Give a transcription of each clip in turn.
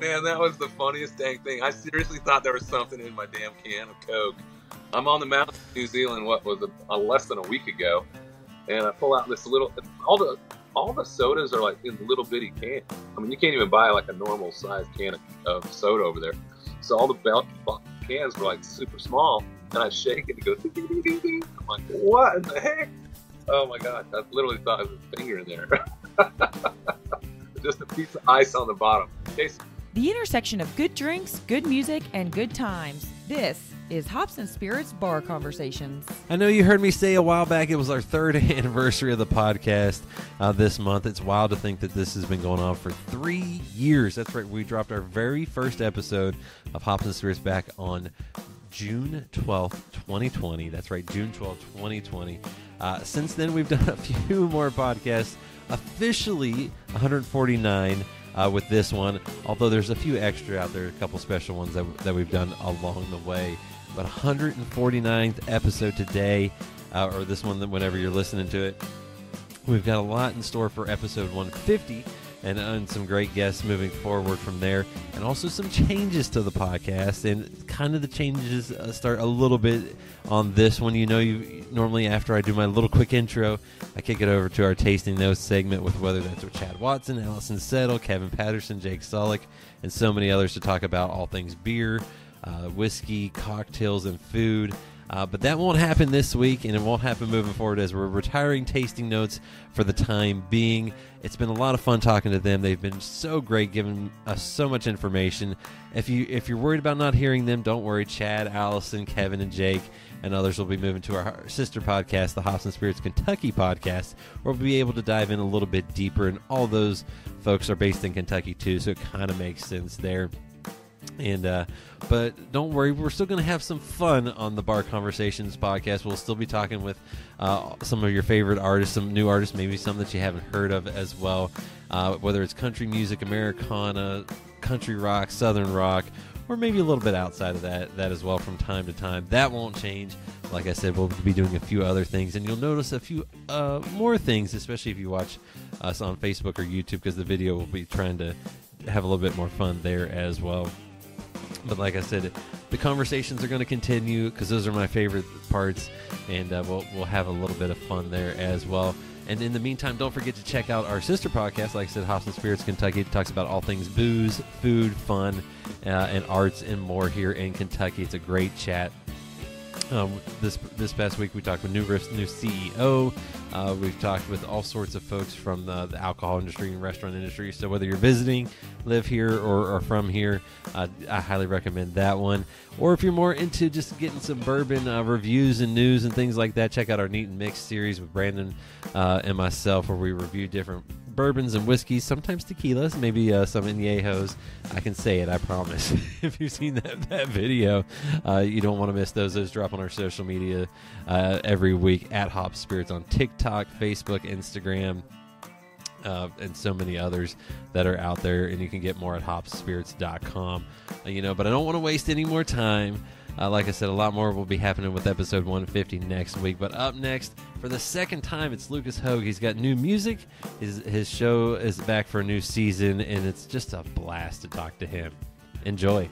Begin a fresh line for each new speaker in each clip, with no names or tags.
Man, that was the funniest dang thing. I seriously thought there was something in my damn can of Coke. I'm on the mountain in New Zealand. What was it? Uh, less than a week ago, and I pull out this little. All the all the sodas are like in little bitty cans. I mean, you can't even buy like a normal sized can of, of soda over there. So all the belt cans were like super small, and I shake it and it goes. Ding, ding, ding, ding. I'm like, what in the heck? Oh my god! I literally thought it was a finger in there. Just a piece of ice on the bottom. Tastes
The intersection of good drinks, good music, and good times. This is Hops and Spirits Bar Conversations.
I know you heard me say a while back it was our third anniversary of the podcast uh, this month. It's wild to think that this has been going on for three years. That's right. We dropped our very first episode of Hops and Spirits back on June 12th, 2020. That's right, June 12th, 2020. Uh, since then, we've done a few more podcasts, officially 149 uh, with this one, although there's a few extra out there, a couple special ones that, that we've done along the way. But 149th episode today, uh, or this one, whenever you're listening to it. We've got a lot in store for episode 150 and, and some great guests moving forward from there, and also some changes to the podcast. And kind of the changes uh, start a little bit on this one. You know, you normally after I do my little quick intro, I kick it over to our tasting notes segment with whether that's with Chad Watson, Allison Settle, Kevin Patterson, Jake Solik, and so many others to talk about all things beer, uh, whiskey, cocktails, and food. Uh, but that won't happen this week, and it won't happen moving forward as we're retiring tasting notes for the time being. It's been a lot of fun talking to them. They've been so great, giving us so much information. If you if you're worried about not hearing them, don't worry. Chad, Allison, Kevin, and Jake and others will be moving to our sister podcast, the Hops and Spirits Kentucky podcast, where we'll be able to dive in a little bit deeper. And all those folks are based in Kentucky too, so it kind of makes sense there. And uh, but don't worry, we're still going to have some fun on the Bar Conversations podcast. We'll still be talking with uh, some of your favorite artists, some new artists, maybe some that you haven't heard of as well. Uh, whether it's country music, Americana, country rock, southern rock, or maybe a little bit outside of that that as well from time to time. That won't change. Like I said, we'll be doing a few other things, and you'll notice a few uh, more things, especially if you watch us on Facebook or YouTube, because the video will be trying to have a little bit more fun there as well. But like I said, the conversations are going to continue because those are my favorite parts, and uh, we'll we'll have a little bit of fun there as well. And in the meantime, don't forget to check out our sister podcast. Like I said, Hops and Spirits Kentucky it talks about all things booze, food, fun, uh, and arts and more here in Kentucky. It's a great chat. Um, this this past week we talked with new new CEO. Uh, we've talked with all sorts of folks from the, the, alcohol industry and restaurant industry. So whether you're visiting, live here, or, or from here, uh, I highly recommend that one. Or if you're more into just getting some bourbon uh, reviews and news and things like that, check out our Neat and Mix series with Brandon uh, and myself, where we review different bourbons and whiskeys, sometimes tequilas, maybe uh, some añejos. I can say it, I promise. if you've seen that, that video, uh, you don't want to miss those. Those drop on our social media uh, every week at Hop Spirits on TikTok, Facebook, Instagram. Uh, and so many others that are out there, and you can get more at hopsspirits.com. Uh, you know, but I don't want to waste any more time. Uh, like I said, a lot more will be happening with episode 150 next week. But up next, for the second time, it's Lucas Hoge. He's got new music. His his show is back for a new season, and it's just a blast to talk to him. Enjoy.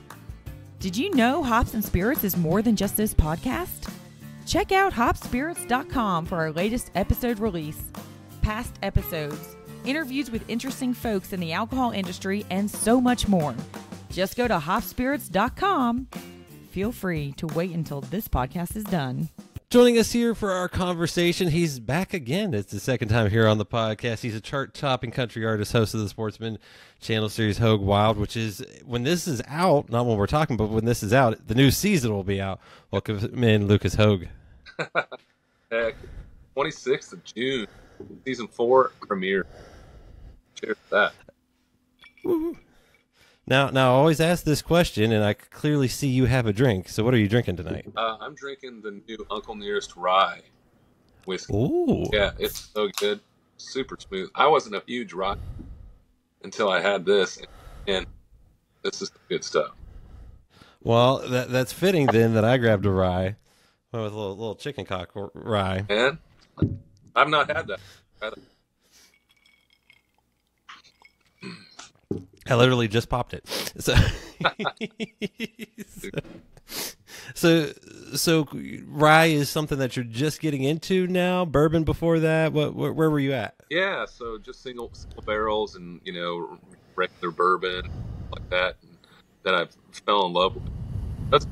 Did you know Hops and Spirits is more than just this podcast? Check out hopsspirits.com for our latest episode release, past episodes, interviews with interesting folks in the alcohol industry, and so much more. Just go to hopsspirits.com feel free to wait until this podcast is done.
Joining us here for our conversation, he's back again. It's the second time here on the podcast. He's a chart topping country artist, host of the Sportsman Channel series Hoge Wild, which is when this is out, not when we're talking, but when this is out, the new season will be out. Welcome in, Lucas Hoge.
Uh, Heck, 26th of June, season four premiere. Cheers that.
Woo-hoo. Now, now, I always ask this question, and I clearly see you have a drink. So, what are you drinking tonight?
Uh, I'm drinking the new Uncle Nearest Rye whiskey.
Ooh,
yeah, it's so good, super smooth. I wasn't a huge rye until I had this, and this is good stuff.
Well, that, that's fitting then that I grabbed a rye with a little, little chicken cock rye.
And I've not had that.
I literally just popped it. So, so, so, rye is something that you're just getting into now. Bourbon before that. What? Where, where were you at?
Yeah, so just single single barrels and you know regular bourbon like that. And then I fell in love with. That's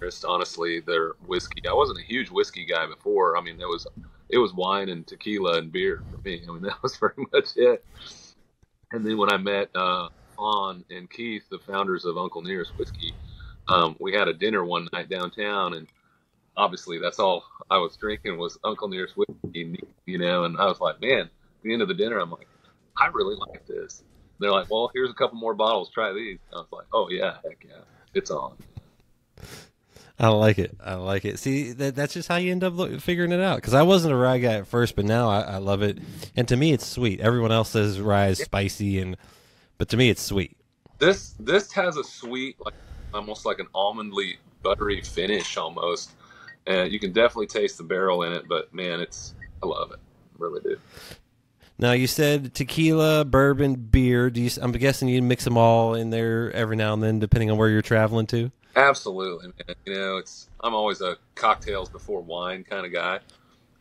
just honestly their whiskey. I wasn't a huge whiskey guy before. I mean, it was it was wine and tequila and beer for me. I mean, that was very much it. And then when I met uh, Fawn and Keith, the founders of Uncle Nearest Whiskey, um, we had a dinner one night downtown, and obviously that's all I was drinking was Uncle Nearest Whiskey, you know. And I was like, man, at the end of the dinner, I'm like, I really like this. And they're like, well, here's a couple more bottles. Try these. I was like, oh yeah, heck yeah, it's on.
I like it. I like it. See, that, that's just how you end up lo- figuring it out. Because I wasn't a rye guy at first, but now I, I love it. And to me, it's sweet. Everyone else says rye is spicy, and but to me, it's sweet.
This this has a sweet, like almost like an almondly, buttery finish almost. And you can definitely taste the barrel in it. But man, it's I love it. really do.
Now you said tequila, bourbon, beer. Do you? I'm guessing you mix them all in there every now and then, depending on where you're traveling to.
Absolutely, man. You know, it's I'm always a cocktails before wine kind of guy,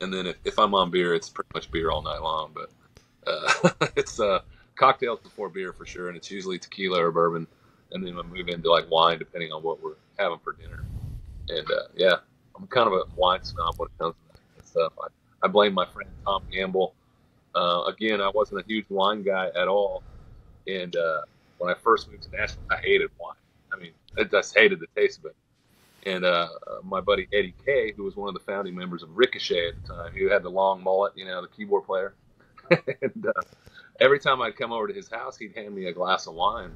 and then if, if I'm on beer, it's pretty much beer all night long. But uh, it's uh, cocktails before beer for sure, and it's usually tequila or bourbon, and then I move into like wine depending on what we're having for dinner. And uh, yeah, I'm kind of a wine snob when it comes to that stuff. I, I blame my friend Tom Gamble. Uh, again, I wasn't a huge wine guy at all, and uh, when I first moved to Nashville, I hated wine. I mean, I just hated the taste of it. And uh, my buddy Eddie Kay, who was one of the founding members of Ricochet at the time, who had the long mullet, you know, the keyboard player. and uh, every time I'd come over to his house, he'd hand me a glass of wine.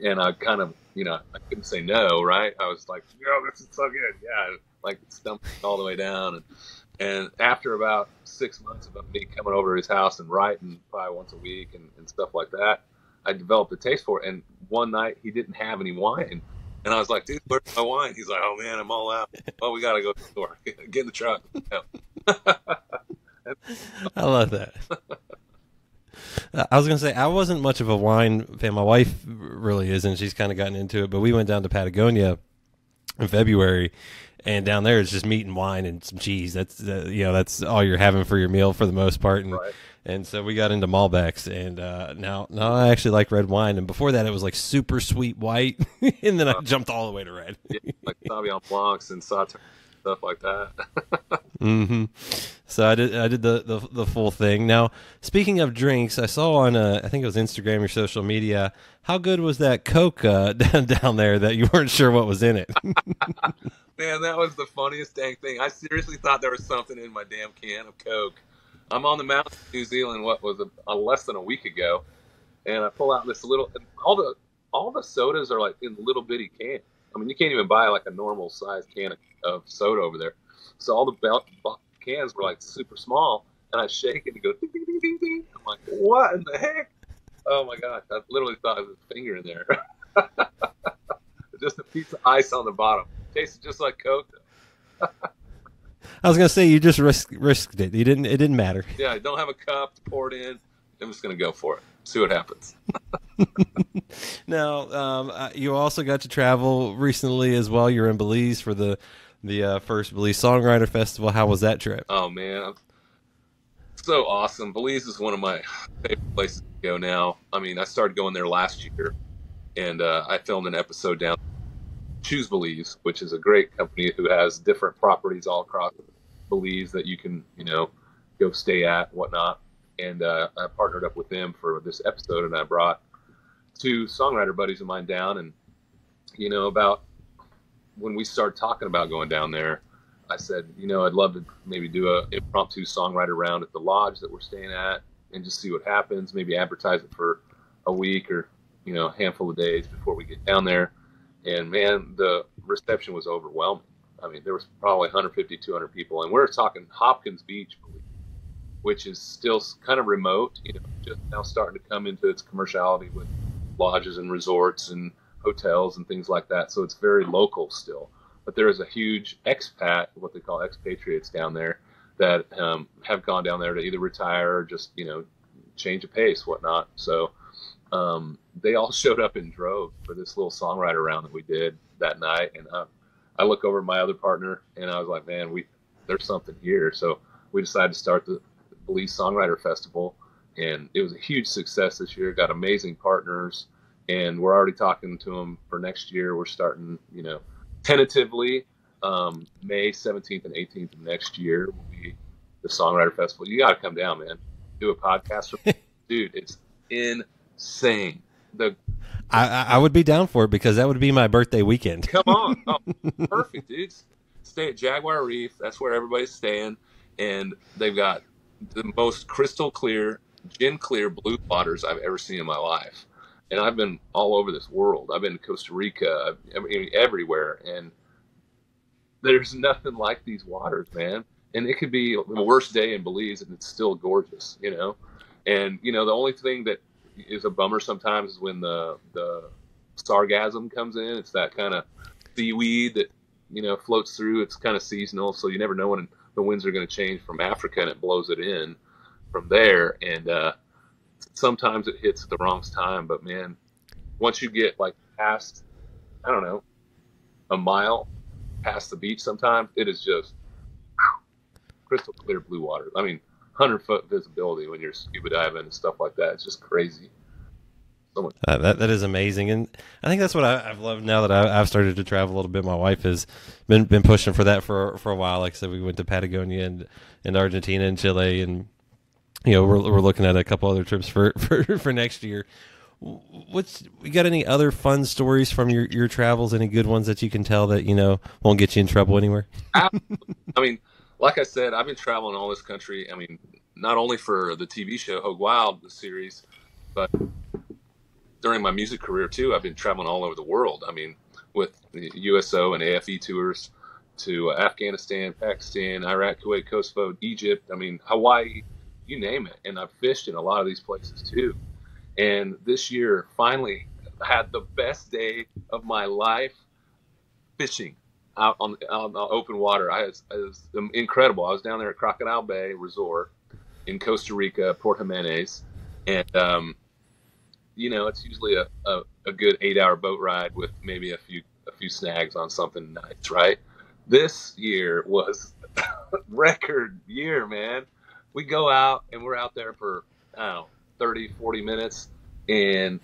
And I kind of, you know, I couldn't say no, right? I was like, yo, this is so good. Yeah, like stumping all the way down. And and after about six months of me coming over to his house and writing probably once a week and, and stuff like that, I developed a taste for it. And one night he didn't have any wine. And I was like, dude, where's my wine? He's like, oh man, I'm all out. Oh, we got to go to the store. Get in the truck.
I love that. I was gonna say I wasn't much of a wine fan. My wife really is, and She's kind of gotten into it. But we went down to Patagonia in February, and down there it's just meat and wine and some cheese. That's uh, you know that's all you're having for your meal for the most part. And
Right.
and so we got into Malbecs, and uh, now now I actually like red wine. And before that, it was like super sweet white, and then I jumped all the way to red.
yeah, like Sauvignon Blancs and Sauternes, stuff like that.
hmm So I did I did the, the the full thing. Now, speaking of drinks, I saw on uh, I think it was Instagram or social media. How good was that Coke uh, down down there that you weren't sure what was in it?
Man, that was the funniest dang thing. I seriously thought there was something in my damn can of Coke. I'm on the mountain in New Zealand. What was a, uh, less than a week ago, and I pull out this little. All the all the sodas are like in little bitty cans. I mean, you can't even buy like a normal sized can of, of soda over there. So all the belt, cans were like super small, and I shake it and go ding, ding, ding, ding, ding. I'm like, what in the heck? Oh my gosh! I literally thought it was a finger in there. just a piece of ice on the bottom. Tasted just like Coke.
I was gonna say you just risked risked it. You didn't. It didn't matter.
Yeah, I don't have a cup to pour it in. I'm just gonna go for it. See what happens.
Now, um, uh, you also got to travel recently as well. You're in Belize for the the uh, first Belize Songwriter Festival. How was that trip?
Oh man, so awesome. Belize is one of my favorite places to go now. I mean, I started going there last year, and uh, I filmed an episode down Choose Belize, which is a great company who has different properties all across Belize that you can, you know, go stay at, whatnot. And uh, I partnered up with them for this episode, and I brought two songwriter buddies of mine down, and you know, about when we started talking about going down there, I said, you know, I'd love to maybe do a impromptu songwriter round at the lodge that we're staying at, and just see what happens. Maybe advertise it for a week or you know a handful of days before we get down there. And man, the reception was overwhelming. I mean, there was probably 150, 200 people, and we're talking Hopkins Beach, which is still kind of remote. You know, just now starting to come into its commerciality with lodges and resorts and hotels and things like that. So it's very local still. But there is a huge expat, what they call expatriates down there, that um, have gone down there to either retire or just you know change of pace, whatnot. So um, they all showed up in droves for this little songwriter round that we did that night. And I, I look over my other partner and I was like, man, we there's something here. So we decided to start the Belize Songwriter Festival, and it was a huge success this year. Got amazing partners, and we're already talking to them for next year. We're starting, you know, tentatively um, May 17th and 18th of next year will be the Songwriter Festival. You got to come down, man. Do a podcast, dude. It's insane. The
I, I would be down for it because that would be my birthday weekend.
come on, oh, perfect, dudes. Stay at Jaguar Reef. That's where everybody's staying, and they've got the most crystal clear, gin clear blue waters I've ever seen in my life. And I've been all over this world. I've been to Costa Rica, I mean, everywhere, and there's nothing like these waters, man. And it could be the worst day in Belize, and it's still gorgeous, you know. And you know, the only thing that is a bummer sometimes is when the the sargassum comes in. It's that kind of seaweed that you know floats through. It's kind of seasonal, so you never know when the winds are going to change from Africa, and it blows it in from there. And uh, sometimes it hits at the wrong time, but man, once you get like past, I don't know, a mile past the beach, sometimes it is just crystal clear blue water. I mean, hundred foot visibility when you're scuba diving and stuff like that. It's just crazy.
Uh, that that is amazing, and I think that's what I, have loved now that I, have started to travel a little bit. My wife has been been pushing for that for for a while. Like I said, we went to Patagonia and and Argentina and Chile, and you know we're we're looking at a couple other trips for for for next year. What's we got any other fun stories from your your travels? Any good ones that you can tell that you know won't get you in trouble anywhere?
I mean, like I said, I've been traveling all this country. I mean, not only for the TV show Hoge Wild the series, but during my music career too. I've been traveling all over the world. I mean, with the USO and AFE tours to Afghanistan, Pakistan, Iraq, Kuwait, Kosovo, Egypt. I mean, Hawaii, you name it. And I've fished in a lot of these places too. And this year, finally, had the best day of my life fishing out on, on open water. I was, I was incredible. I was down there at Crocodile Bay Resort in Costa Rica, Port Jimenez, and um, you know it's usually a, a, a good eight-hour boat ride with maybe a few a few snags on something nice, right? This year was record year, man. We go out and we're out there for I don't know 30, 40 minutes, and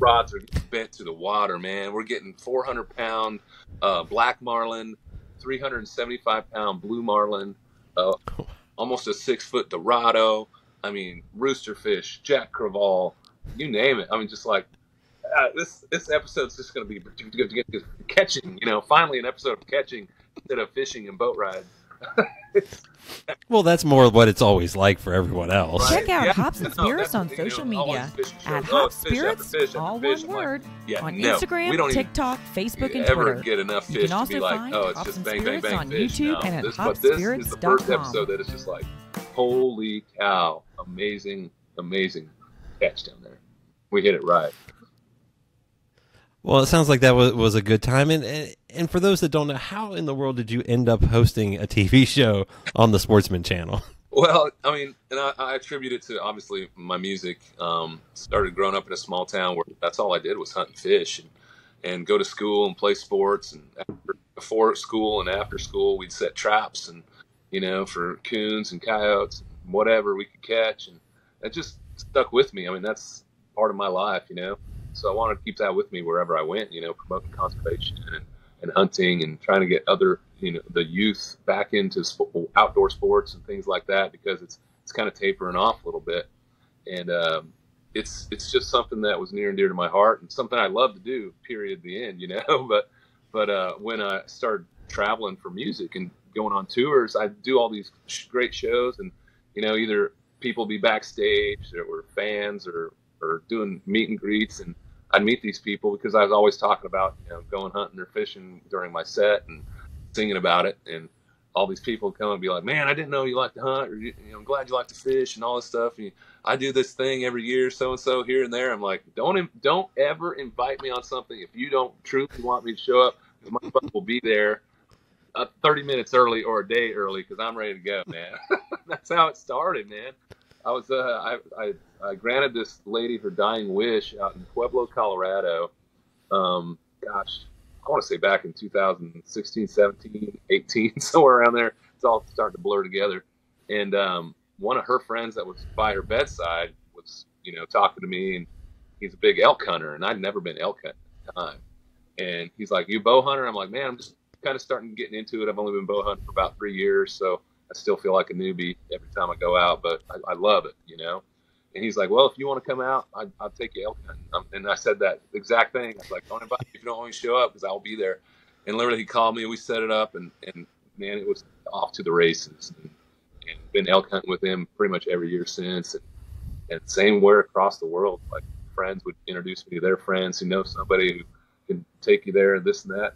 rods are bent to the water, man. We're getting 400 pound uh, black marlin, 375 pound blue marlin, uh, almost a six foot dorado. I mean, roosterfish, jack crevalle, you name it. I mean, just like uh, this this episode's just going to be catching. You know, finally an episode of catching instead of fishing and boat rides.
well, that's more what it's always like for everyone else.
Check out yeah. Hops and Spirits no, on social media at Hops Spirits, all one word, yeah, on no, Instagram, TikTok, Facebook, and Twitter.
get enough fish
you can also
to be like,
find
oh, it's
Hops
just
and
bang, bang, bang,
on. YouTube
no,
and at
this,
hopsspirits.com.
This is the first episode that is just like, holy cow, amazing, amazing catch down there. We hit it right.
Well, it sounds like that was, was a good time, and and for those that don't know, how in the world did you end up hosting a TV show on the Sportsman Channel?
Well, I mean, and I, I attribute it to obviously my music. Um, started growing up in a small town where that's all I did was hunt and fish, and, and go to school and play sports. And after, before school and after school, we'd set traps and you know for coons and coyotes, and whatever we could catch, and that just stuck with me. I mean, that's part of my life, you know. So I wanted to keep that with me wherever I went, you know, promoting conservation and, and hunting and trying to get other, you know, the youth back into outdoor sports and things like that because it's it's kind of tapering off a little bit, and um, it's it's just something that was near and dear to my heart and something I love to do. Period. The end, you know. but but uh, when I started traveling for music and going on tours, I do all these great shows and you know either people be backstage or fans or or doing meet and greets and I'd meet these people because I was always talking about you know going hunting or fishing during my set and singing about it and all these people would come and be like, "Man, I didn't know you like to hunt, or you know, I'm glad you like to fish and all this stuff." And I do this thing every year, so and so here and there. I'm like, "Don't don't ever invite me on something if you don't truly want me to show up. My butt will be there uh, 30 minutes early or a day early because I'm ready to go, man." That's how it started, man. I was uh, I, I I granted this lady her dying wish out in Pueblo, Colorado. Um, gosh, I want to say back in 2016, 17, 18, somewhere around there. It's all starting to blur together. And um, one of her friends that was by her bedside was, you know, talking to me, and he's a big elk hunter, and I'd never been elk hunting at the time. And he's like, "You bow hunter?" I'm like, "Man, I'm just kind of starting getting into it. I've only been bow hunting for about three years, so I still feel like a newbie every time I go out, but I, I love it, you know." And he's like, "Well, if you want to come out, I, I'll take you elk hunting." And I said that exact thing. I was like, "Don't invite me if you don't want to show up because I'll be there." And literally, he called me and we set it up, and and man, it was off to the races. And, and been elk hunting with him pretty much every year since. And, and same where across the world, like friends would introduce me to their friends who know somebody who can take you there, and this and that.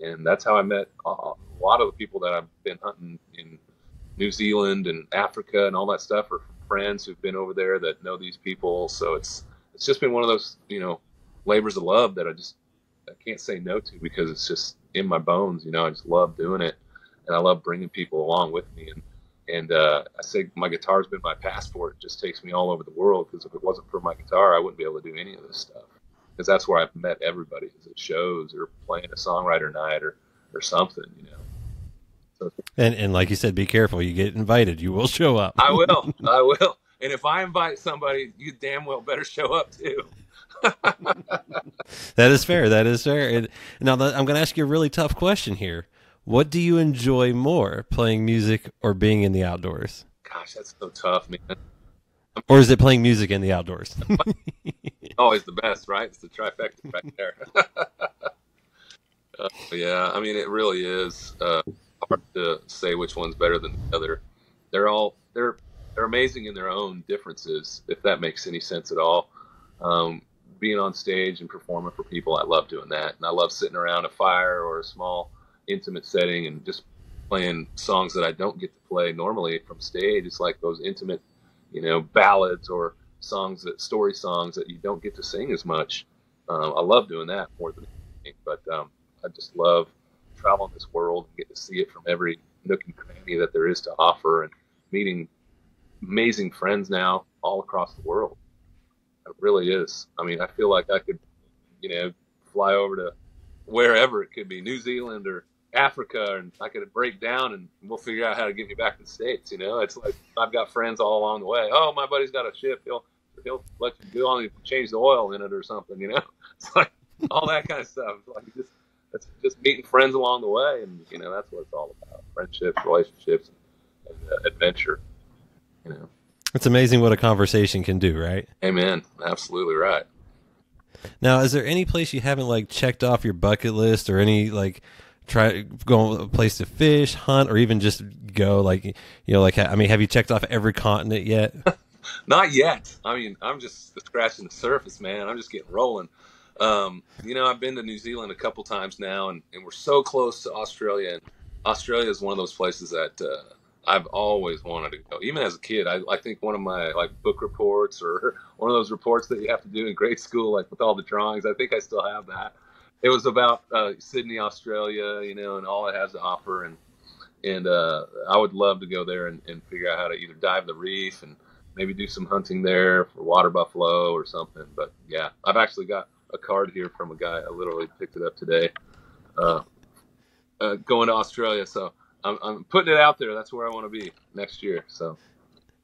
And that's how I met a lot of the people that I've been hunting in New Zealand and Africa and all that stuff are friends who've been over there that know these people. So it's it's just been one of those you know labors of love that I just I can't say no to because it's just in my bones. You know, I just love doing it, and I love bringing people along with me. And and uh, I say my guitar's been my passport. It just takes me all over the world because if it wasn't for my guitar, I wouldn't be able to do any of this stuff. Because that's where I've met everybody, is at shows or playing a songwriter night or or something. You know.
And and like you said, be careful. You get invited, you will show up.
I will. I will. And if I invite somebody, you damn well better show up too.
that is fair. That is fair. And now I'm going to ask you a really tough question here. What do you enjoy more, playing music or being in the outdoors?
Gosh, that's so tough, man.
Or is it playing music in the outdoors?
Always the best, right? It's the trifecta right there. uh, yeah, I mean, it really is uh, hard to say which one's better than the other. They're all they're they're amazing in their own differences, if that makes any sense at all. Um, being on stage and performing for people, I love doing that, and I love sitting around a fire or a small intimate setting and just playing songs that I don't get to play normally from stage. It's like those intimate, you know, ballads or songs that story songs that you don't get to sing as much. Um, I love doing that more than anything, but um, I just love traveling this world and get to see it from every nook and cranny that there is to offer and meeting amazing friends now all across the world. It really is. I mean, I feel like I could, you know, fly over to wherever it could be, New Zealand or Africa, and I could break down and we'll figure out how to get me back to the states. You know, it's like I've got friends all along the way. Oh, my buddy's got a ship. He'll he'll let you go on and change the oil in it or something. You know, it's like all that kind of stuff. Like just it's just meeting friends along the way, and you know that's what it's all about: friendships, relationships, and, and uh, adventure. You know,
it's amazing what a conversation can do, right?
Amen. Absolutely right.
Now, is there any place you haven't like checked off your bucket list, or any like try go a place to fish, hunt, or even just go like you know like I mean, have you checked off every continent yet?
Not yet. I mean, I'm just scratching the surface, man. I'm just getting rolling. Um, you know, I've been to New Zealand a couple times now, and, and we're so close to Australia. And Australia is one of those places that uh, I've always wanted to go. Even as a kid, I, I think one of my like book reports or one of those reports that you have to do in grade school, like with all the drawings. I think I still have that it was about uh, Sydney, Australia, you know, and all it has to offer. And and uh, I would love to go there and, and figure out how to either dive the reef and maybe do some hunting there for water buffalo or something. But yeah, I've actually got a card here from a guy. I literally picked it up today, uh, uh, going to Australia. So I'm, I'm putting it out there. That's where I want to be next year. So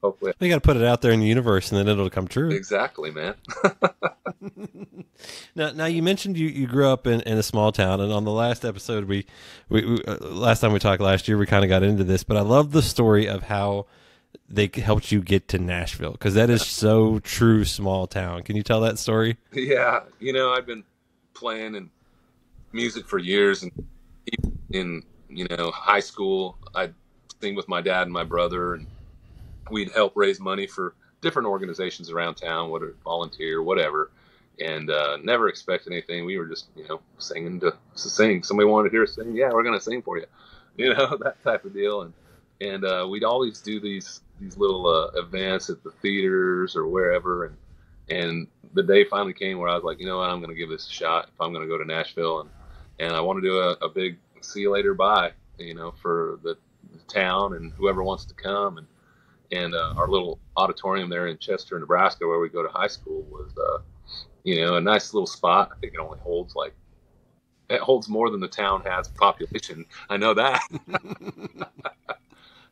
hopefully,
you got to put it out there in the universe, and then it'll come true.
Exactly, man.
now, now you mentioned you, you grew up in, in a small town, and on the last episode, we, we, we uh, last time we talked last year, we kind of got into this, but I love the story of how they helped you get to Nashville because that is so true small town. Can you tell that story?
Yeah, you know, I've been playing and music for years, and in you know high school, I'd sing with my dad and my brother, and we'd help raise money for different organizations around town, whether volunteer, whatever and uh, never expect anything. We were just, you know, singing to, to sing. Somebody wanted to hear us sing, yeah, we're gonna sing for you, you know, that type of deal. And and uh, we'd always do these these little uh, events at the theaters or wherever. And and the day finally came where I was like, you know what, I'm gonna give this a shot. If I'm gonna go to Nashville and and I want to do a, a big see you later bye, you know, for the, the town and whoever wants to come and and uh, our little auditorium there in Chester, Nebraska, where we go to high school, was uh, you know a nice little spot. I think it only holds like it holds more than the town has population. I know that.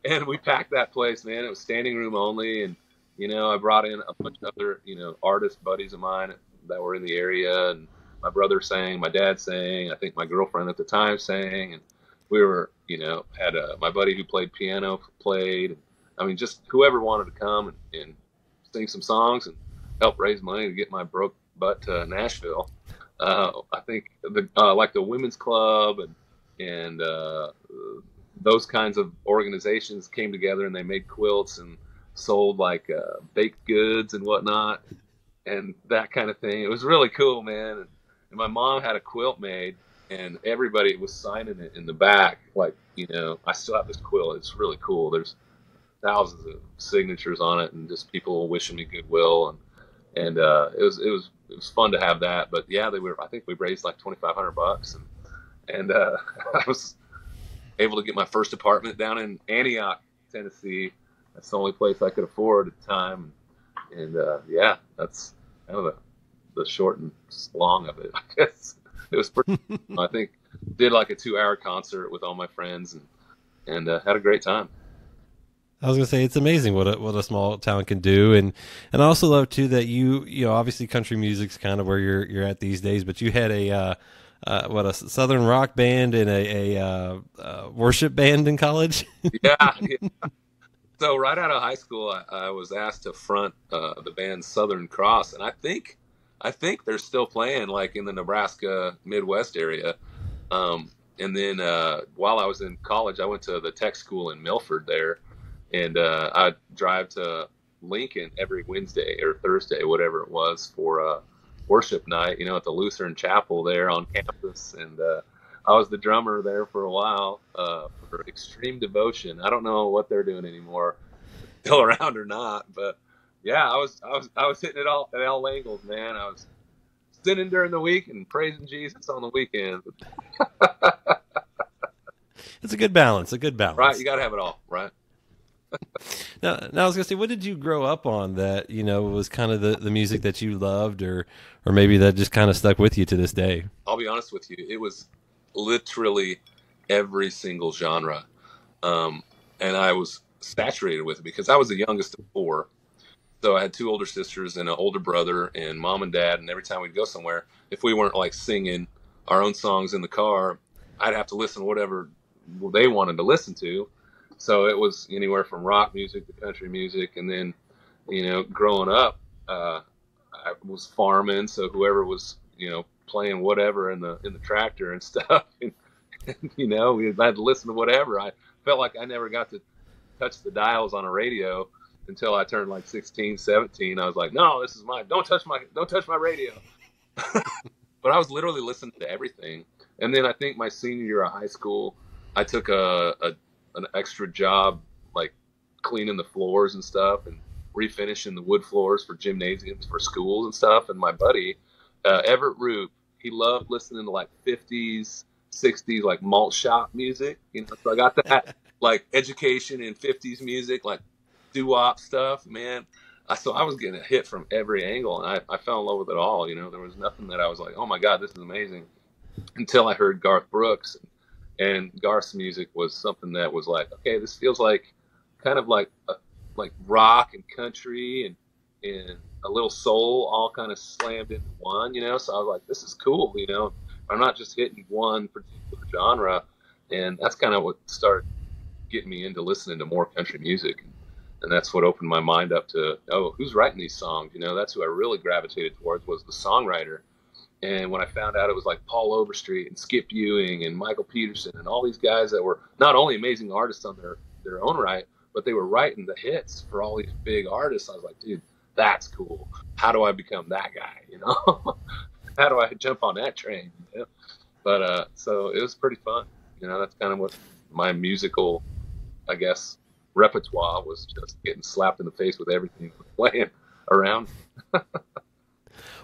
and we packed that place, man. It was standing room only, and you know I brought in a bunch of other you know artist buddies of mine that were in the area, and my brother sang, my dad sang, I think my girlfriend at the time sang, and we were you know had a my buddy who played piano played. I mean, just whoever wanted to come and, and sing some songs and help raise money to get my broke butt to Nashville. Uh, I think the uh, like the women's club and and uh, those kinds of organizations came together and they made quilts and sold like uh, baked goods and whatnot and that kind of thing. It was really cool, man. And, my mom had a quilt made and everybody was signing it in the back. Like, you know, I still have this quilt. It's really cool. There's thousands of signatures on it and just people wishing me goodwill. And, and, uh, it was, it was, it was fun to have that, but yeah, they were, I think we raised like 2,500 bucks and, and, uh, I was able to get my first apartment down in Antioch, Tennessee. That's the only place I could afford at the time. And, uh, yeah, that's kind of the, the short and long of it, I guess it was pretty. I think did like a two hour concert with all my friends and and uh, had a great time.
I was gonna say it's amazing what a what a small town can do, and and I also love too that you you know obviously country music's kind of where you're you're at these days, but you had a uh, uh, what a southern rock band and a, a uh, uh worship band in college.
yeah, yeah, So right out of high school, I, I was asked to front uh, the band Southern Cross, and I think I think they're still playing like in the Nebraska Midwest area. Um, and then uh, while I was in college, I went to the tech school in Milford there, and I drive to Lincoln every Wednesday or Thursday, whatever it was, for worship night. You know, at the Lutheran Chapel there on campus, and uh, I was the drummer there for a while uh, for Extreme Devotion. I don't know what they're doing anymore, still around or not, but yeah, I was I was I was hitting it all at all angles, man. I was sinning during the week and praising Jesus on the weekend.
it's a good balance. A good balance.
Right, you got to have it all, right?
now, now I was gonna say, what did you grow up on that you know was kind of the, the music that you loved, or or maybe that just kind of stuck with you to this day?
I'll be honest with you, it was literally every single genre, um, and I was saturated with it because I was the youngest of four, so I had two older sisters and an older brother and mom and dad. And every time we'd go somewhere, if we weren't like singing our own songs in the car, I'd have to listen to whatever they wanted to listen to. So it was anywhere from rock music to country music. And then, you know, growing up, uh, I was farming. So whoever was, you know, playing whatever in the, in the tractor and stuff, and, and, you know, we had to listen to whatever. I felt like I never got to touch the dials on a radio until I turned like 16, 17. I was like, no, this is my, don't touch my, don't touch my radio. but I was literally listening to everything. And then I think my senior year of high school, I took a, a an extra job like cleaning the floors and stuff and refinishing the wood floors for gymnasiums for schools and stuff. And my buddy, uh, Everett Root, he loved listening to like 50s, 60s, like malt shop music. You know, so I got that like education in 50s music, like doo wop stuff, man. I, so I was getting a hit from every angle, and I, I fell in love with it all. You know, there was nothing that I was like, oh my god, this is amazing, until I heard Garth Brooks, and Garth's music was something that was like, okay, this feels like kind of like a, like rock and country and and a little soul all kind of slammed into one. You know, so I was like, this is cool. You know, I'm not just hitting one particular genre, and that's kind of what started getting me into listening to more country music and that's what opened my mind up to oh who's writing these songs you know that's who i really gravitated towards was the songwriter and when i found out it was like paul overstreet and skip ewing and michael peterson and all these guys that were not only amazing artists on their their own right but they were writing the hits for all these big artists. I was like dude that's cool. How do i become that guy? You know? How do i jump on that train? You know? but uh so it was pretty fun. You know that's kind of what my musical i guess repertoire was just getting slapped in the face with everything playing around.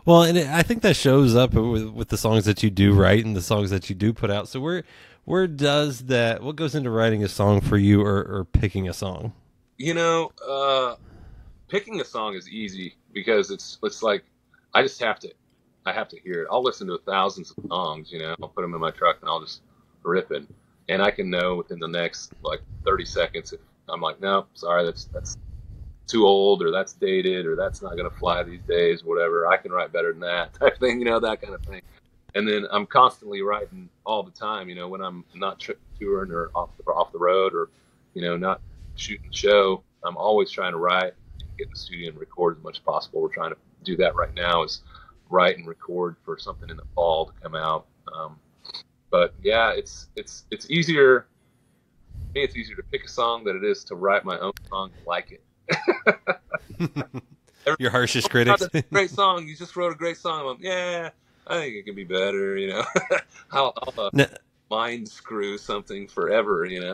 well, and I think that shows up with, with, the songs that you do write and the songs that you do put out. So where where does that what goes into writing a song for you or, or picking a song?
You know, uh, picking a song is easy because it's it's like I just have to I have to hear it. I'll listen to thousands of songs. You know, I'll put them in my truck and I'll just rip it, and I can know within the next like 30 seconds if I'm like, no, sorry, that's that's too old or that's dated or that's not gonna fly these days, whatever. I can write better than that type thing. You know, that kind of thing. And then I'm constantly writing all the time. You know, when I'm not tri- touring or off the, off the road or you know not shooting the show, I'm always trying to write, get in the studio and record as much as possible. We're trying to do that right now is write and record for something in the fall to come out. Um, but yeah, it's it's it's easier. For me, it's easier to pick a song than it is to write my own song like it.
Your harshest critics.
great song. You just wrote a great song. Like, yeah, I think it can be better. You know, I'll, I'll uh,
Now,
mind screw something forever. You know.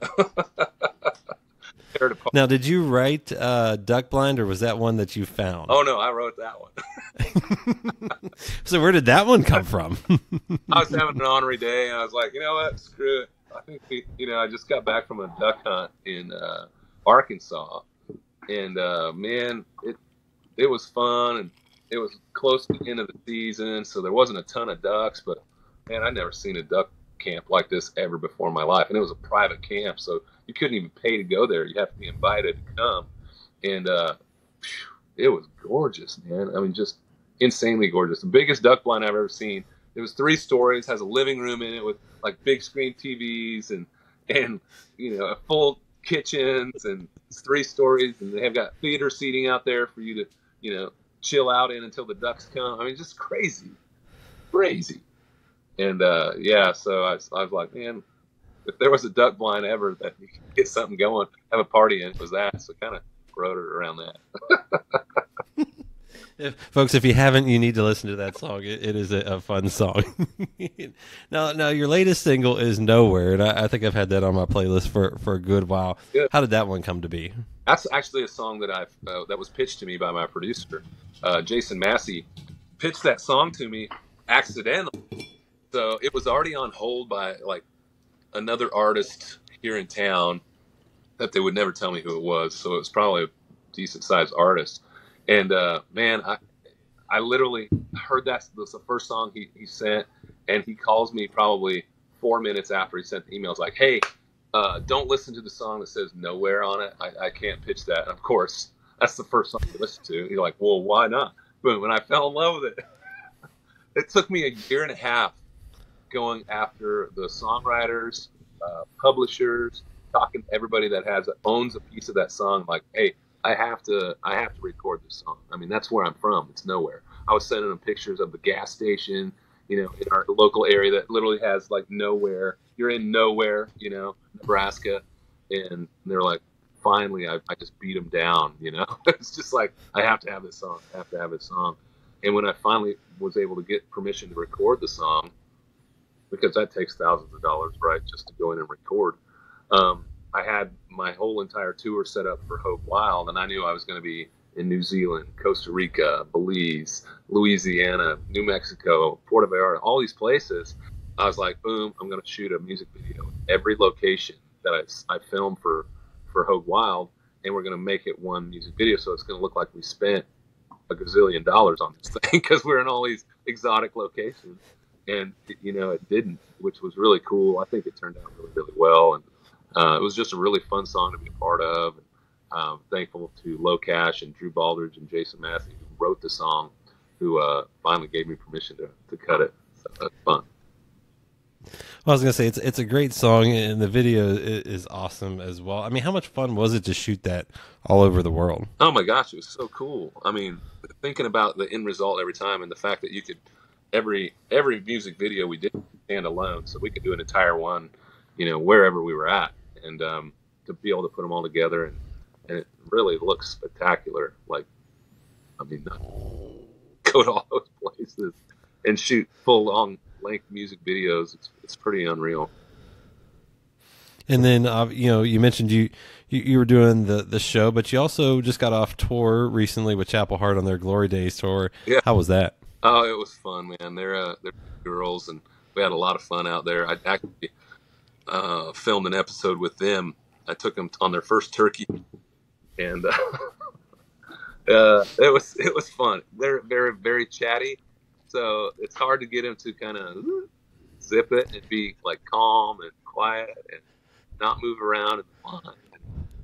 Tear it apart.
now, did you write uh, Duck Blind, or was that one that you found?
Oh no, I wrote that one.
So where did that one come from?
I was having an honorary day, and I was like, you know what, screw it. I think we, you know, I just got back from a duck hunt in uh, Arkansas, and uh, man, it it was fun, and it was close to the end of the season, so there wasn't a ton of ducks, but man, I'd never seen a duck camp like this ever before in my life, and it was a private camp, so you couldn't even pay to go there. You have to be invited to come, and uh, it was gorgeous, man. I mean, just insanely gorgeous. The biggest duck blind I've ever seen. It was three stories, has a living room in it with like big screen TVs and and you know a full kitchens and three stories and they have got theater seating out there for you to you know chill out in until the ducks come. I mean, just crazy, crazy. And uh, yeah, so I, I was like, man, if there was a duck blind ever that you could get something going, have a party in, it was that. So kind of wrote it around that.
If, folks, if you haven't, you need to listen to that song. It, it is a, a fun song. now, now your latest single is "Nowhere," and I, I think I've had that on my playlist for, for a good while.
Good.
How did that one come to be?
That's actually a song that I've uh, that was pitched to me by my producer, uh, Jason Massey. Pitched that song to me accidentally, so it was already on hold by like another artist here in town that they would never tell me who it was. So it was probably a decent sized artist. And uh, man, I I literally heard that was the first song he, he sent, and he calls me probably four minutes after he sent the email. It's like, hey, uh, don't listen to the song that says nowhere on it. I, I can't pitch that. And of course, that's the first song you listen to. You're like, well, why not? Boom. And I fell in love with it. it took me a year and a half going after the songwriters, uh, publishers, talking to everybody that has owns a piece of that song. Like, hey, I have to, I have to record this song. I mean, that's where I'm from. It's nowhere. I was sending them pictures of the gas station, you know, in our local area that literally has like nowhere. You're in nowhere, you know, Nebraska, and they're like, finally, I, I just beat them down. You know, it's just like I have to have this song. I have to have this song. And when I finally was able to get permission to record the song, because that takes thousands of dollars, right, just to go in and record. Um, I had my whole entire tour set up for Hoge Wild, and I knew I was going to be in New Zealand, Costa Rica, Belize, Louisiana, New Mexico, Puerto Vallarta, all these places. I was like, boom, I'm going to shoot a music video every location that I, I filmed for for Hoge Wild, and we're going to make it one music video, so it's going to look like we spent a gazillion dollars on this thing because we're in all these exotic locations and you know it didn't, which was really cool. I think it turned out really really well, and uh, it was just a really fun song to be a part of. And, um, thankful to LoCash and Drew Baldridge and Jason Massey who wrote the song, who uh, finally gave me permission to, to cut it. So that's fun.
Well, I was gonna say it's it's a great song, and the video is, is awesome as well. I mean, how much fun was it to shoot that all over the world?
Oh my gosh, it was so cool. I mean, thinking about the end result every time, and the fact that you could every every music video we did stand alone, so we could do an entire one, you know, wherever we were at, and um, to be able to put them all together, and, and it really looks spectacular. Like, I mean, go to all those places and shoot full long length music videos. It's it's pretty unreal.
And then uh, you know you mentioned you, you you were doing the the show, but you also just got off tour recently with Chapel Hart on their Glory Days tour.
Yeah.
How was that?
Oh, it was fun, man. They're uh, they're girls, and we had a lot of fun out there. I actually uh, filmed an episode with them. I took them on their first turkey and uh, it was it was fun. They're very very chatty, so it's hard to get them to kind of zip it and be like calm and quiet and not move around and fun.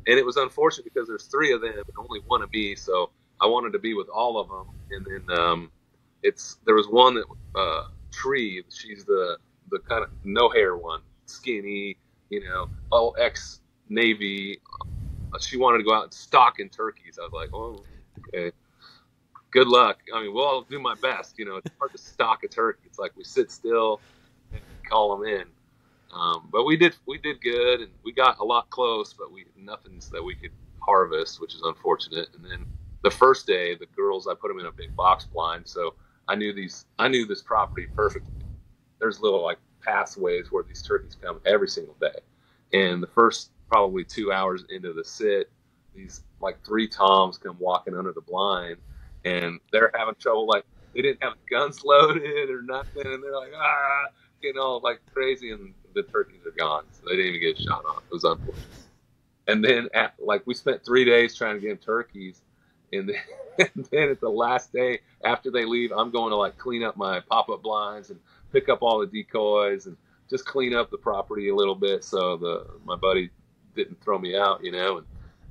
And it was unfortunate because there's three of them and only one of me, so I wanted to be with all of them. And then um, it's there was one that uh, Tree. She's the the kind of no hair one, skinny, you know, all ex Navy. She wanted to go out and stalk in turkeys. I was like, oh, okay. Good luck. I mean, well, I'll do my best. You know, it's hard to stalk a turkey. It's like we sit still and call them in. Um, but we did we did good, and we got a lot close, but we nothing that we could harvest, which is unfortunate. And then the first day, the girls, I put them in a big box blind, so I knew these I knew this property perfectly. There's little like pathways where these turkeys come every single day, and the first probably two hours into the sit, these like three toms come walking under the blind, and they're having trouble. Like they didn't have guns loaded or nothing, and they're like ah, getting all like crazy, and the turkeys are gone. So they didn't even get shot on. It was unfortunate. And then at, like we spent three days trying to get them turkeys, and then, and then at the last day after they leave, I'm going to like clean up my pop up blinds and pick up all the decoys and just clean up the property a little bit so the my buddy didn't throw me out, you know. And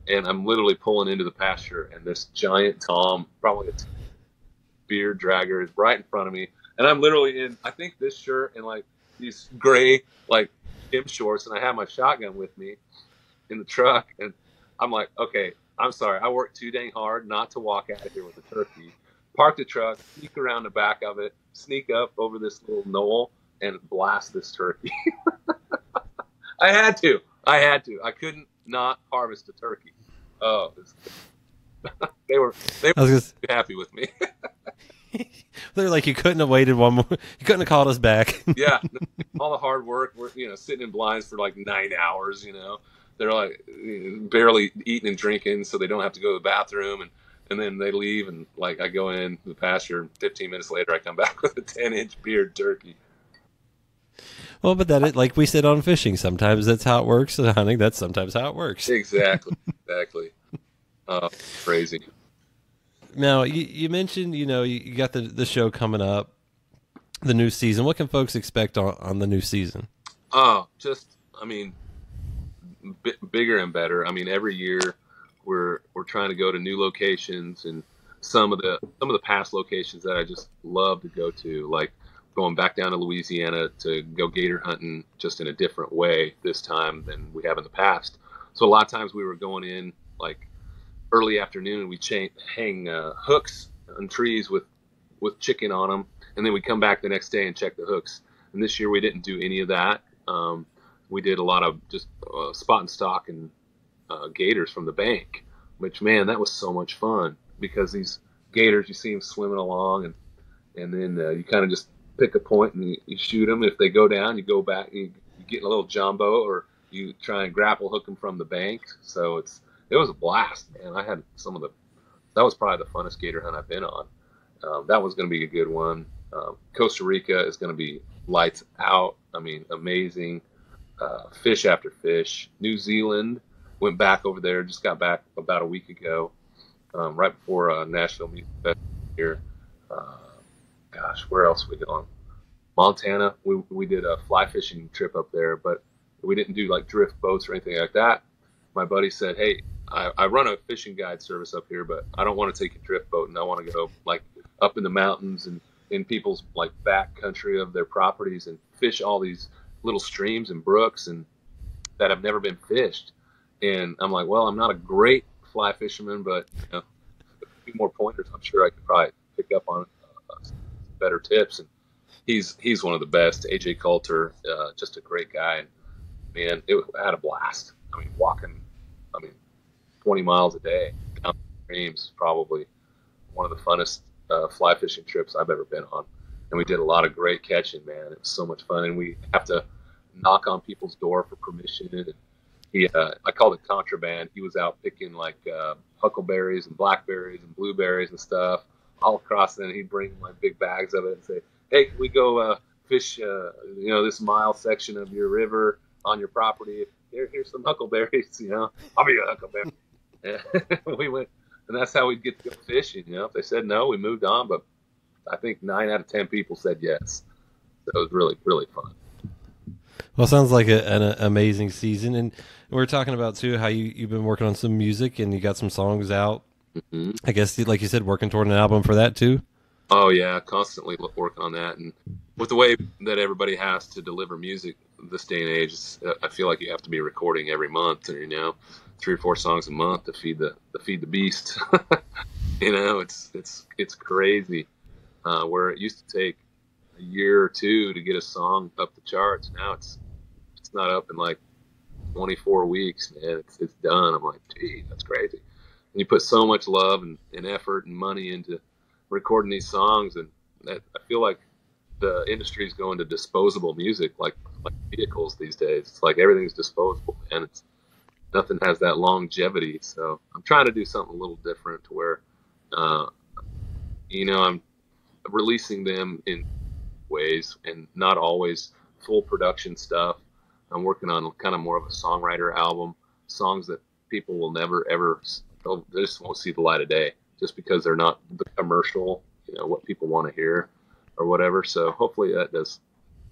and I'm literally pulling into the pasture, and this giant tom, probably a beard dragger, is right in front of me, and I'm literally in I think this shirt and like these gray like gym shorts, and I have my shotgun with me in the truck, and I'm like, okay, I'm sorry, I worked too dang hard not to walk out of here with a turkey. Park the truck, sneak around the back of it, sneak up over this little knoll, and blast this turkey. I had to. I had to. I couldn't not harvest a turkey. Oh, they were they were just, happy with me.
They're like, you couldn't have waited one more. You couldn't have called us back.
yeah, all the hard work. We're you know sitting in blinds for like nine hours. You know, they're like barely eating and drinking, so they don't have to go to the bathroom, and and then they leave, and like I go in the pasture, and 15 minutes later I come back with a 10 inch beard turkey.
Well, but that like we said on fishing, sometimes that's how it works. And hunting, that's sometimes how it works.
Exactly, exactly. Uh, crazy.
Now you, you mentioned you know you got the the show coming up, the new season. What can folks expect on, on the new season?
Oh, just I mean, b- bigger and better. I mean, every year we're we're trying to go to new locations and some of the some of the past locations that I just love to go to, like going back down to Louisiana to go gator hunting just in a different way this time than we have in the past. So a lot of times we were going in like early afternoon and we cha- hang uh, hooks on trees with with chicken on them, and then we come back the next day and check the hooks. And this year we didn't do any of that. Um, we did a lot of just uh, spot and stock and uh, gators from the bank, which man, that was so much fun because these gators you see them swimming along and and then uh, you kind of just pick a point and you, you, shoot them. If they go down, you go back, you, you get a little jumbo, or you try and grapple hook them from the bank. So it's it was a blast, man. I had some of the that was probably the funnest gator hunt I've been on. Um, that was going to be a good one. Um, Costa Rica is going to be lights out. I mean, amazing uh, fish after fish. New Zealand went back over there. Just got back about a week ago, um, right before uh, Nashville Music Festival here. Uh, gosh, where else we going? Montana. We we did a fly fishing trip up there, but we didn't do like drift boats or anything like that. My buddy said, "Hey, I, I run a fishing guide service up here, but I don't want to take a drift boat, and I want to go like up in the mountains and in people's like back country of their properties and fish all these little streams and brooks and that have never been fished." And I'm like, "Well, I'm not a great fly fisherman, but you know, a few more pointers, I'm sure I could probably pick up on better tips. And he's he's one of the best. AJ Coulter, uh, just a great guy. And man, it I had a blast. I mean, walking, I mean, 20 miles a day down streams, probably one of the funnest uh, fly fishing trips I've ever been on. And we did a lot of great catching, man. It was so much fun. And we have to knock on people's door for permission. And he, uh, I called it contraband. He was out picking like uh, huckleberries and blackberries and blueberries and stuff all across. And he'd bring my big bags of it and say, "Hey, can we go uh, fish? Uh, you know, this mile section of your river on your property. Here, here's some huckleberries. You know, I'll be a huckleberry." we went, and that's how we'd get to go fishing. You know, if they said no, we moved on. But I think nine out of ten people said yes. So it was really, really fun.
Well, sounds like a, an amazing season, and we are talking about too how you you've been working on some music and you got some songs out. Mm-hmm. I guess, like you said, working toward an album for that too.
Oh yeah, constantly work on that, and with the way that everybody has to deliver music this day and age, I feel like you have to be recording every month, or you know, three or four songs a month to feed the to feed the beast. you know, it's it's it's crazy. Uh, where it used to take a year or two to get a song up the charts, now it's it's not up in like 24 weeks, man. It's it's done. I'm like, gee, that's crazy. And you put so much love and, and effort and money into recording these songs, and that, I feel like the industry is going to disposable music, like like vehicles these days. It's like everything's disposable, and it's nothing has that longevity. So I'm trying to do something a little different to where, uh, you know, I'm releasing them in ways and not always full production stuff. I'm working on kind of more of a songwriter album, songs that people will never ever, they just won't see the light of day just because they're not the commercial, you know, what people want to hear or whatever. So hopefully that does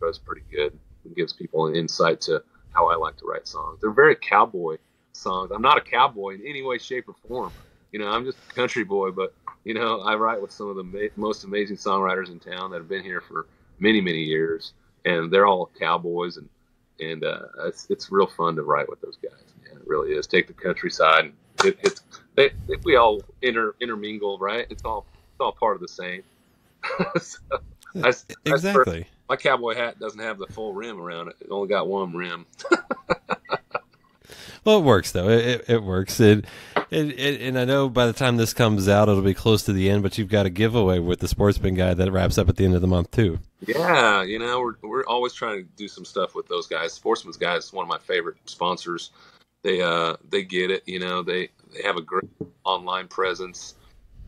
does pretty good. It gives people an insight to how I like to write songs. They're very cowboy songs. I'm not a cowboy in any way, shape, or form. You know, I'm just a country boy, but you know, I write with some of the ma- most amazing songwriters in town that have been here for many, many years, and they're all cowboys, and and uh, it's it's real fun to write with those guys. Man, it really is. Take the countryside. It, it's they, we all inter intermingle, right? It's all it's all part of the same.
so, I, exactly.
I, my cowboy hat doesn't have the full rim around it. It only got one rim.
well, it works though. It, it, it works. It, it, it, and I know by the time this comes out, it'll be close to the end. But you've got a giveaway with the Sportsman guy that wraps up at the end of the month too.
Yeah, you know we're we're always trying to do some stuff with those guys. Sportsman's Guide is one of my favorite sponsors. They uh they get it. You know they they have a great online presence.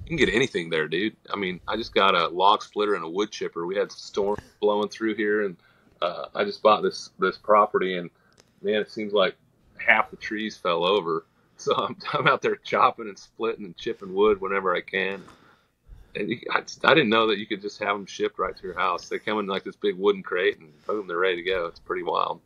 You can get anything there, dude. I mean, I just got a log splitter and a wood chipper. We had storm blowing through here, and uh, I just bought this this property, and man, it seems like half the trees fell over. So I'm, I'm out there chopping and splitting and chipping wood whenever I can. And you, I, I didn't know that you could just have them shipped right to your house. They come in like this big wooden crate, and boom, they're ready to go. It's pretty wild.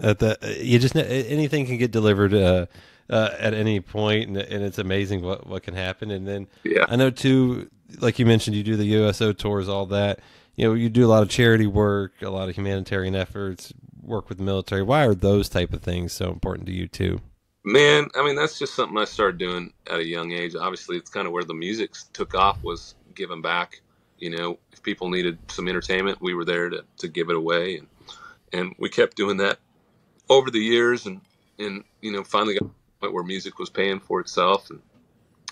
at the you just anything can get delivered uh, uh, at any point, and, and, it's amazing what what can happen. And then
yeah.
I know too, like you mentioned, you do the USO tours, all that. You know, you do a lot of charity work, a lot of humanitarian efforts, work with the military. Why are those type of things so important to you too?
Man, I mean that's just something I started doing at a young age. Obviously, it's kind of where the music took off was giving back. You know, if people needed some entertainment, we were there to, to give it away, and and we kept doing that over the years, and and you know finally got to the point where music was paying for itself, and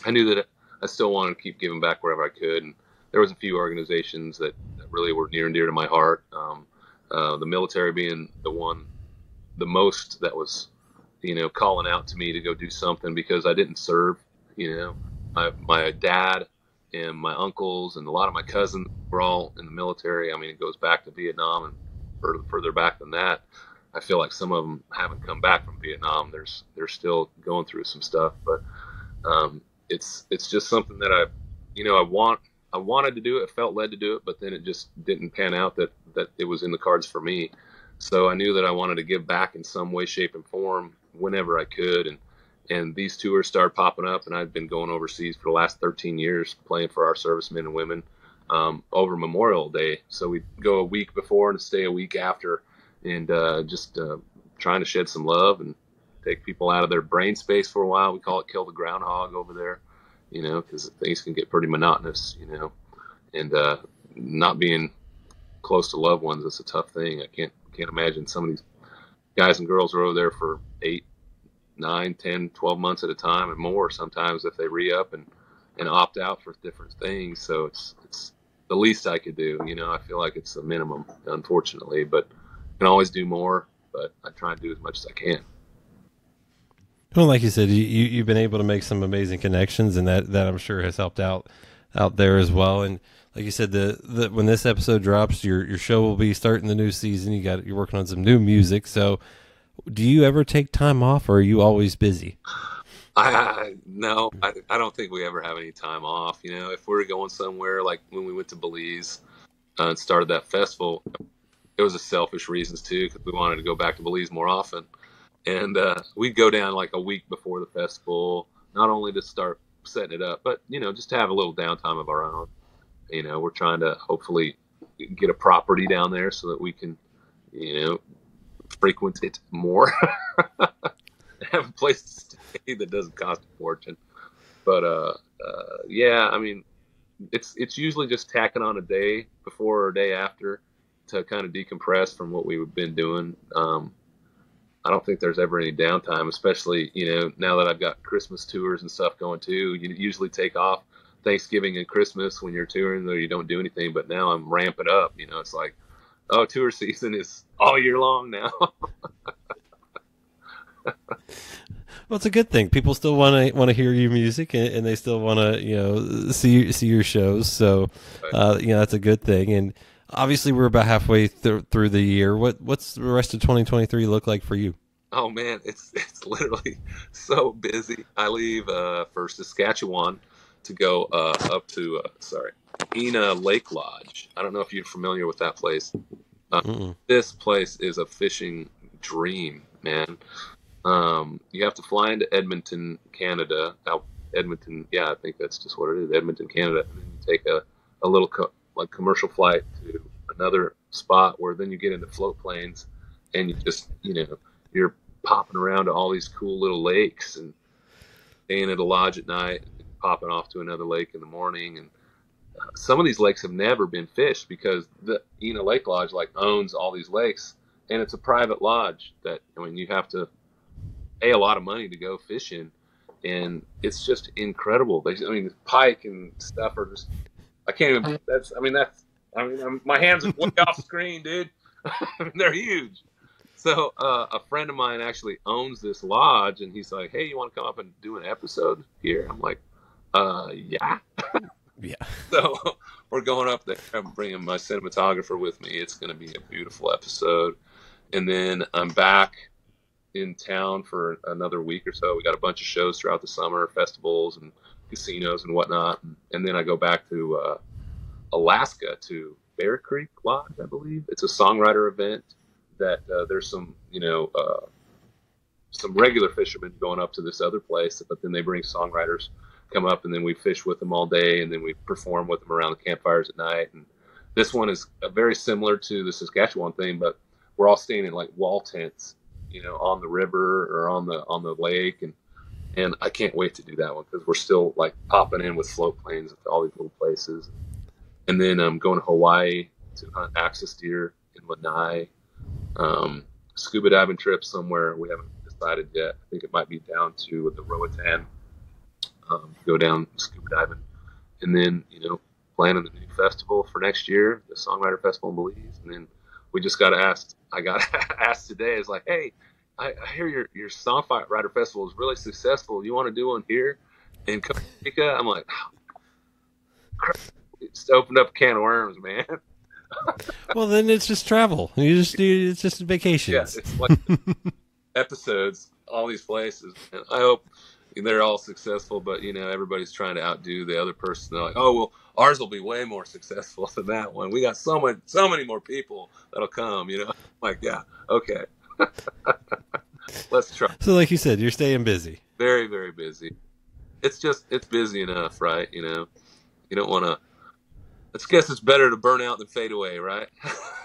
I knew that I still wanted to keep giving back wherever I could, and there was a few organizations that, that really were near and dear to my heart. Um, uh, the military being the one, the most that was, you know, calling out to me to go do something because I didn't serve. You know, my my dad and my uncles and a lot of my cousins were all in the military. I mean, it goes back to Vietnam and further, further back than that. I feel like some of them haven't come back from Vietnam. There's they're still going through some stuff, but um, it's it's just something that I, you know, I want I wanted to do it, felt led to do it, but then it just didn't pan out that that it was in the cards for me. So I knew that I wanted to give back in some way, shape, and form whenever I could, and and these tours started popping up, and I've been going overseas for the last 13 years, playing for our servicemen and women um, over Memorial Day. So we go a week before and stay a week after and uh, just uh, trying to shed some love and take people out of their brain space for a while. We call it kill the groundhog over there, you know, because things can get pretty monotonous, you know, and uh, not being close to loved ones is a tough thing. I can't can't imagine some of these guys and girls are over there for eight, nine, ten, twelve months at a time and more sometimes if they re up and and opt out for different things. So it's it's the least I could do. You know, I feel like it's the minimum, unfortunately, but I can always do more, but I try and do as much as I can.
Well, like you said, you, you have been able to make some amazing connections, and that that I'm sure has helped out out there as well. And like you said, the, the when this episode drops, your your show will be starting the new season. You got you're working on some new music. So, Do you ever take time off, or are you always busy?
I no, I, I don't think we ever have any time off. You know, if we are going somewhere, like when we went to Belize uh, and started that festival, it was a selfish reasons too, because we wanted to go back to Belize more often, and uh, we'd go down like a week before the festival, not only to start setting it up, but you know, just to have a little downtime of our own. You know, we're trying to hopefully get a property down there so that we can, you know, frequent it more. have a place to stay that doesn't cost a fortune. But uh, uh, yeah, I mean, it's it's usually just tacking on a day before or a day after to kind of decompress from what we've been doing. Um, I don't think there's ever any downtime, especially you know now that I've got Christmas tours and stuff going too. You usually take off Thanksgiving and Christmas when you're touring, though you don't do anything. But now I'm ramping up. You know, it's like, oh, tour season is all year long now.
Well, it's a good thing. People still want to want to hear your music, and, and they still want to you know see see your shows. So, uh, you know that's a good thing. And obviously, we're about halfway th- through the year. What what's the rest of 2023 look like for you?
Oh man, it's it's literally so busy. I leave uh, for Saskatchewan to go uh, up to uh, sorry Ena Lake Lodge. I don't know if you're familiar with that place. Uh, this place is a fishing dream, man. Um, you have to fly into Edmonton, Canada. Edmonton, yeah, I think that's just what it is. Edmonton, Canada, and then you take a, a little co- like commercial flight to another spot where then you get into float planes, and you just you know you're popping around to all these cool little lakes and staying at a lodge at night, and popping off to another lake in the morning, and uh, some of these lakes have never been fished because the Ena Lake Lodge like owns all these lakes, and it's a private lodge that I mean you have to pay a lot of money to go fishing, and it's just incredible. They, I mean, pike and stuff are just I can't even. That's I mean that's I mean I'm, my hands are way off screen, dude. They're huge. So uh, a friend of mine actually owns this lodge, and he's like, "Hey, you want to come up and do an episode here?" I'm like, "Uh, yeah."
yeah.
So we're going up there. I'm bringing my cinematographer with me. It's going to be a beautiful episode, and then I'm back in town for another week or so. We got a bunch of shows throughout the summer, festivals and casinos and whatnot, and then I go back to uh, Alaska to Bear Creek Lodge, I believe. It's a songwriter event that uh, there's some, you know, uh, some regular fishermen going up to this other place, but then they bring songwriters come up, and then we fish with them all day, and then we perform with them around the campfires at night. And this one is uh, very similar to the Saskatchewan thing, but we're all staying in like wall tents you know, on the river or on the on the lake, and and I can't wait to do that one because we're still like popping in with float planes to all these little places, and then I'm um, going to Hawaii to hunt axis deer in Lanai, um, scuba diving trip somewhere we haven't decided yet. I think it might be down to the Roatan, um, go down scuba diving, and then you know planning the new festival for next year, the Songwriter Festival in Belize, and then we just got asked. I got asked today. It's like, hey, I, I hear your your songwriter festival is really successful. You want to do one here in Costa Rica? I'm like, oh, it's opened up a can of worms, man.
well, then it's just travel. You just do it's just vacations.
Yeah, it's like episodes, all these places. And I hope they're all successful, but you know everybody's trying to outdo the other person. They're like, oh well, ours will be way more successful than that one. We got so much, so many more people that'll come. You know, like yeah, okay, let's try.
So, like you said, you're staying busy.
Very, very busy. It's just it's busy enough, right? You know, you don't want to. I guess it's better to burn out than fade away, right?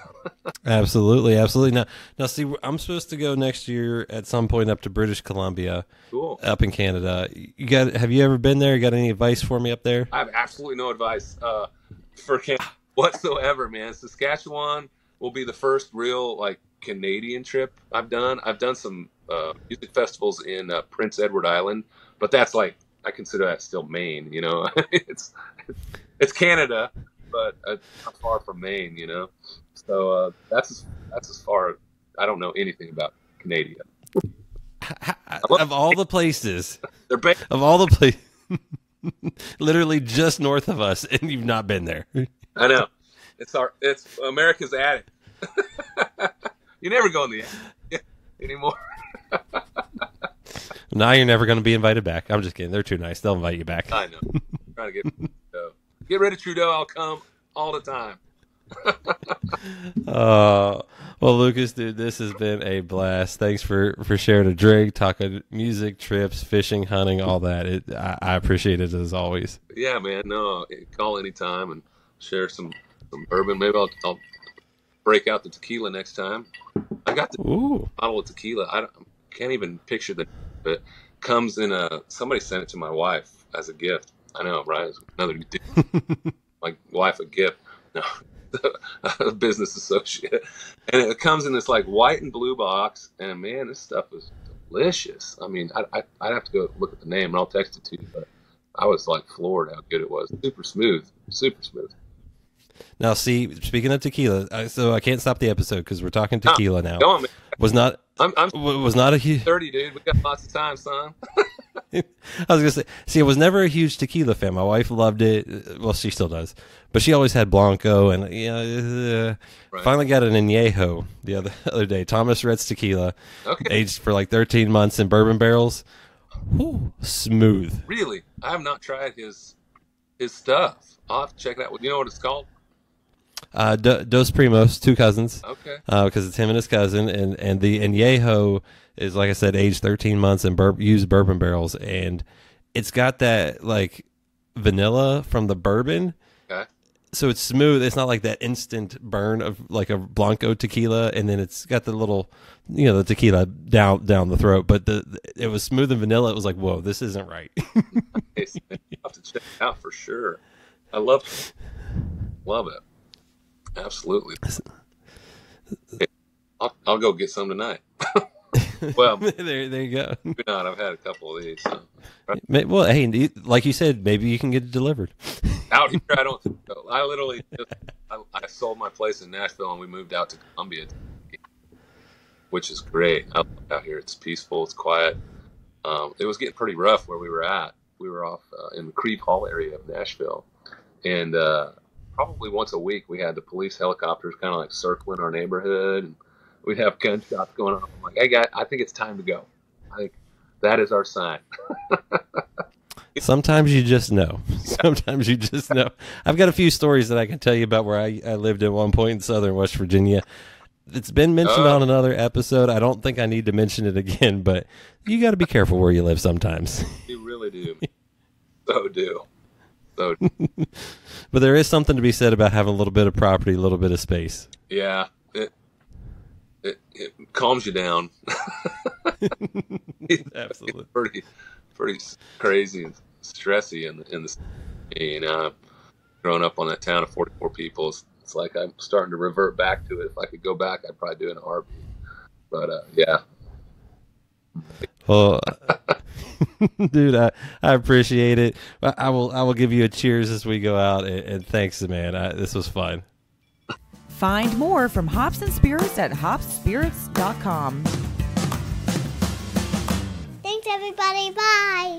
absolutely, absolutely. Now, now, see, I'm supposed to go next year at some point up to British Columbia,
cool,
up in Canada. You got? Have you ever been there? You got any advice for me up there?
I have absolutely no advice uh, for Canada whatsoever, man. Saskatchewan will be the first real like Canadian trip I've done. I've done some uh, music festivals in uh, Prince Edward Island, but that's like I consider that still Maine. You know, it's it's Canada, but it's not far from Maine. You know, so uh, that's as, that's as far. I don't know anything about Canada.
Of all the places,
they're ba-
of all the places, literally just north of us, and you've not been there.
I know. It's our it's America's attic. you never go in the attic. anymore.
Now you're never going to be invited back. I'm just kidding. They're too nice. They'll invite you back.
I know. trying to get Trudeau. Get rid of Trudeau. I'll come all the time.
Uh, well, Lucas, dude, this has been a blast. Thanks for for sharing a drink, talking music, trips, fishing, hunting, all that. It, I, I appreciate it as always.
Yeah, man. No, call anytime and share some some bourbon. Maybe I'll, I'll break out the tequila next time. I got the
Ooh,
bottle of tequila. I can't even picture the, but comes in a. Somebody sent it to my wife as a gift. I know, right? Another my wife a gift. No, a business associate, and it comes in this like white and blue box. And man, this stuff is delicious. I mean, I, I I'd have to go look at the name, and I'll text it to you. But I was like floored how good it was. Super smooth, super smooth.
Now see, speaking of tequila, I, so I can't stop the episode because we're talking tequila now.
Go on, man.
Was not
I'm I'm
was not a huge.
30, dude. We got lots of time, son.
I was gonna say, see, I was never a huge tequila fan. My wife loved it. Well, she still does, but she always had Blanco, and you know, uh,
Right.
finally got an añejo the other other day. Thomas Rhett's tequila,
Okay.
aged for like 13 months in bourbon barrels. Whew, smooth.
Really, I have not tried his his stuff. I'll have to check that. Out. You know what it's called?
Uh, Do- Dos Primos, two cousins,
Okay.
because it's him and his cousin, and and the añejo is like I said, aged 13 months and bur- used bourbon barrels, and it's got that like vanilla from the bourbon.
Okay.
so it's smooth. It's not like that instant burn of like a blanco tequila, and then it's got the little, you know, the tequila down down the throat. But the it was smooth and vanilla. It was like, whoa, this isn't right.
Nice. Have to check it out for sure. I love love it. Absolutely. I'll, I'll go get some tonight. well,
there, there you go.
maybe not. I've had a couple of these. So.
Well, hey, like you said, maybe you can get it delivered.
Out here, I don't. I literally just, I, I sold my place in Nashville and we moved out to Columbia, which is great. I love out here. It's peaceful. It's quiet. Um, it was getting pretty rough where we were at. We were off uh, in the Crieve Hall area of Nashville, and uh, probably once a week we had the police helicopters kind of like circling our neighborhood, and we'd have gunshots going on. I'm like, hey, guy, I think it's time to go. I think that is our sign.
Sometimes you just know. Sometimes you just know. I've got a few stories that I can tell you about where I, I lived at one point in southern West Virginia. It's been mentioned
Oh.
on another episode. I don't think I need to mention it again, but you got to be careful where you live sometimes.
You really do. so do. So
But there is something to be said about having a little bit of property, a little bit of space.
Yeah, it it, it calms you down.
Absolutely.
pretty pretty crazy and stressy in the in the you know growing up on that town of 44 people it's, it's like i'm starting to revert back to it if i could go back i'd probably do it in a heartbeat but uh, yeah
Well, dude, I, I appreciate it. I, I will I will give you a cheers as we go out, and, and thanks, man. I, this was fun.
Find more from Hops and Spirits at hopsspirits.com.
Thanks, everybody. Bye.